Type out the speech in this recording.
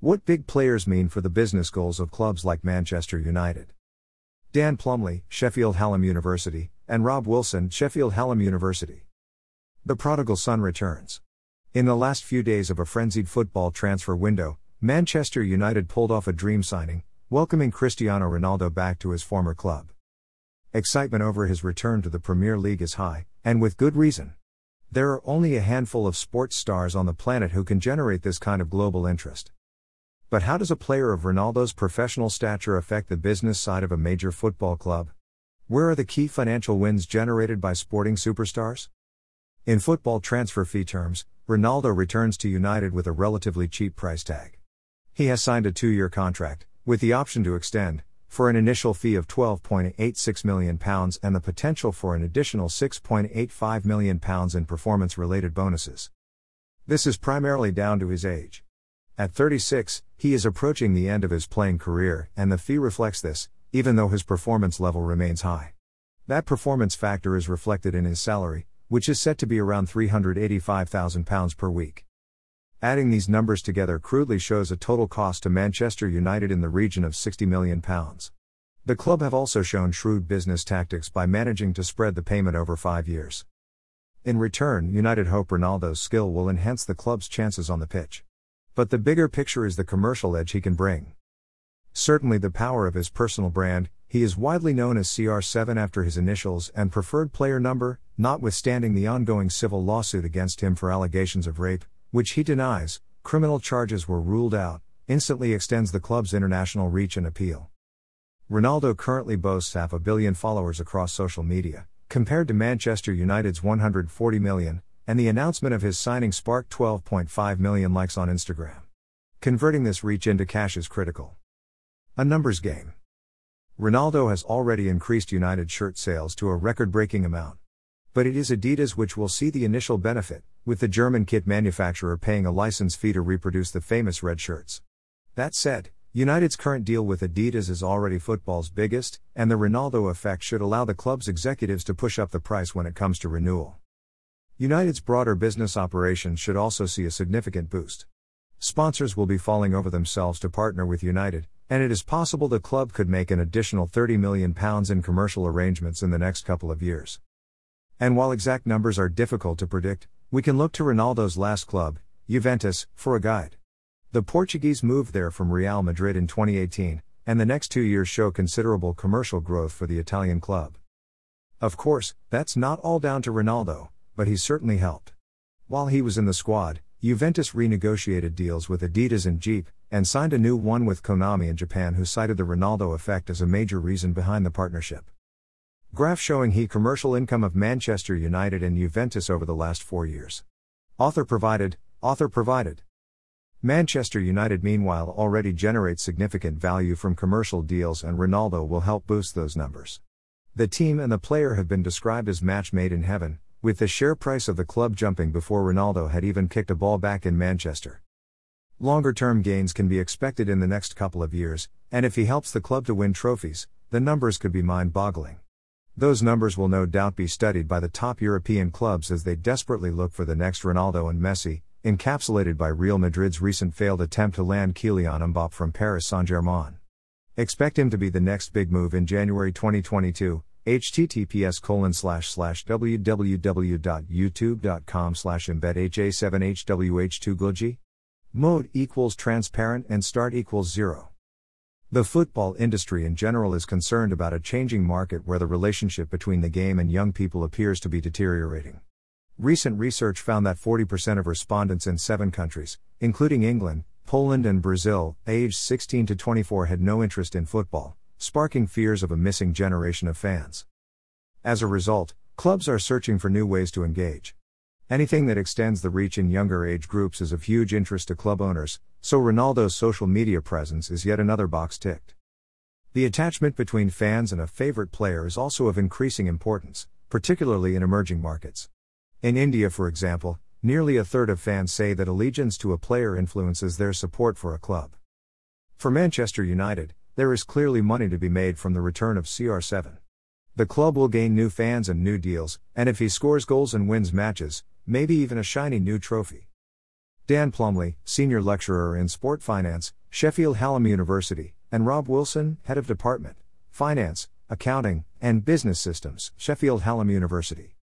What big players mean for the business goals of clubs like Manchester United. Dan Plumley, Sheffield Hallam University, and Rob Wilson, Sheffield Hallam University. The prodigal son returns. In the last few days of a frenzied football transfer window, Manchester United pulled off a dream signing, welcoming Cristiano Ronaldo back to his former club. Excitement over his return to the Premier League is high, and with good reason. There are only a handful of sports stars on the planet who can generate this kind of global interest. But how does a player of Ronaldo's professional stature affect the business side of a major football club? Where are the key financial wins generated by sporting superstars? In football transfer fee terms, Ronaldo returns to United with a relatively cheap price tag. He has signed a two year contract, with the option to extend, for an initial fee of £12.86 million and the potential for an additional £6.85 million in performance related bonuses. This is primarily down to his age. At 36, he is approaching the end of his playing career, and the fee reflects this, even though his performance level remains high. That performance factor is reflected in his salary, which is set to be around £385,000 per week. Adding these numbers together crudely shows a total cost to Manchester United in the region of £60 million. The club have also shown shrewd business tactics by managing to spread the payment over five years. In return, United hope Ronaldo's skill will enhance the club's chances on the pitch. But the bigger picture is the commercial edge he can bring. Certainly, the power of his personal brand, he is widely known as CR7 after his initials and preferred player number, notwithstanding the ongoing civil lawsuit against him for allegations of rape, which he denies, criminal charges were ruled out, instantly extends the club's international reach and appeal. Ronaldo currently boasts half a billion followers across social media, compared to Manchester United's 140 million, and the announcement of his signing sparked 12.5 million likes on Instagram. Converting this reach into cash is critical. A numbers game. Ronaldo has already increased United shirt sales to a record breaking amount. But it is Adidas which will see the initial benefit, with the German kit manufacturer paying a license fee to reproduce the famous red shirts. That said, United's current deal with Adidas is already football's biggest, and the Ronaldo effect should allow the club's executives to push up the price when it comes to renewal. United's broader business operations should also see a significant boost. Sponsors will be falling over themselves to partner with United, and it is possible the club could make an additional £30 million in commercial arrangements in the next couple of years. And while exact numbers are difficult to predict, we can look to Ronaldo's last club, Juventus, for a guide. The Portuguese moved there from Real Madrid in 2018, and the next two years show considerable commercial growth for the Italian club. Of course, that's not all down to Ronaldo but he certainly helped. While he was in the squad, Juventus renegotiated deals with Adidas and Jeep, and signed a new one with Konami in Japan, who cited the Ronaldo effect as a major reason behind the partnership. Graph showing he commercial income of Manchester United and Juventus over the last four years. Author provided, author provided. Manchester United, meanwhile, already generates significant value from commercial deals, and Ronaldo will help boost those numbers. The team and the player have been described as match made in heaven, with the share price of the club jumping before Ronaldo had even kicked a ball back in Manchester. Longer term gains can be expected in the next couple of years, and if he helps the club to win trophies, the numbers could be mind boggling. Those numbers will no doubt be studied by the top European clubs as they desperately look for the next Ronaldo and Messi, encapsulated by Real Madrid's recent failed attempt to land Kylian Mbappé from Paris Saint Germain. Expect him to be the next big move in January 2022, https colon slash slash www.youtube.com slash embed ha7hwh2 glogy mode equals transparent and start equals zero. The football industry in general is concerned about a changing market where the relationship between the game and young people appears to be deteriorating. Recent research found that 40% of respondents in seven countries including england poland and brazil aged 16 to 24 had no interest in football sparking fears of a missing generation of fans. As a result, clubs are searching for new ways to engage. Anything that extends the reach in younger age groups is of huge interest to club owners, so Ronaldo's social media presence is yet another box ticked. The attachment between fans and a favorite player is also of increasing importance, particularly in emerging markets. In India, for example, nearly a third of fans say that allegiance to a player influences their support for a club. For Manchester United, there is clearly money to be made from the return of CR7. The club will gain new fans and new deals, and if he scores goals and wins matches, maybe even a shiny new trophy. Dan Plumley, senior lecturer in sport finance, Sheffield Hallam University, and Rob Wilson, head of department, finance, accounting, and business systems, Sheffield Hallam University.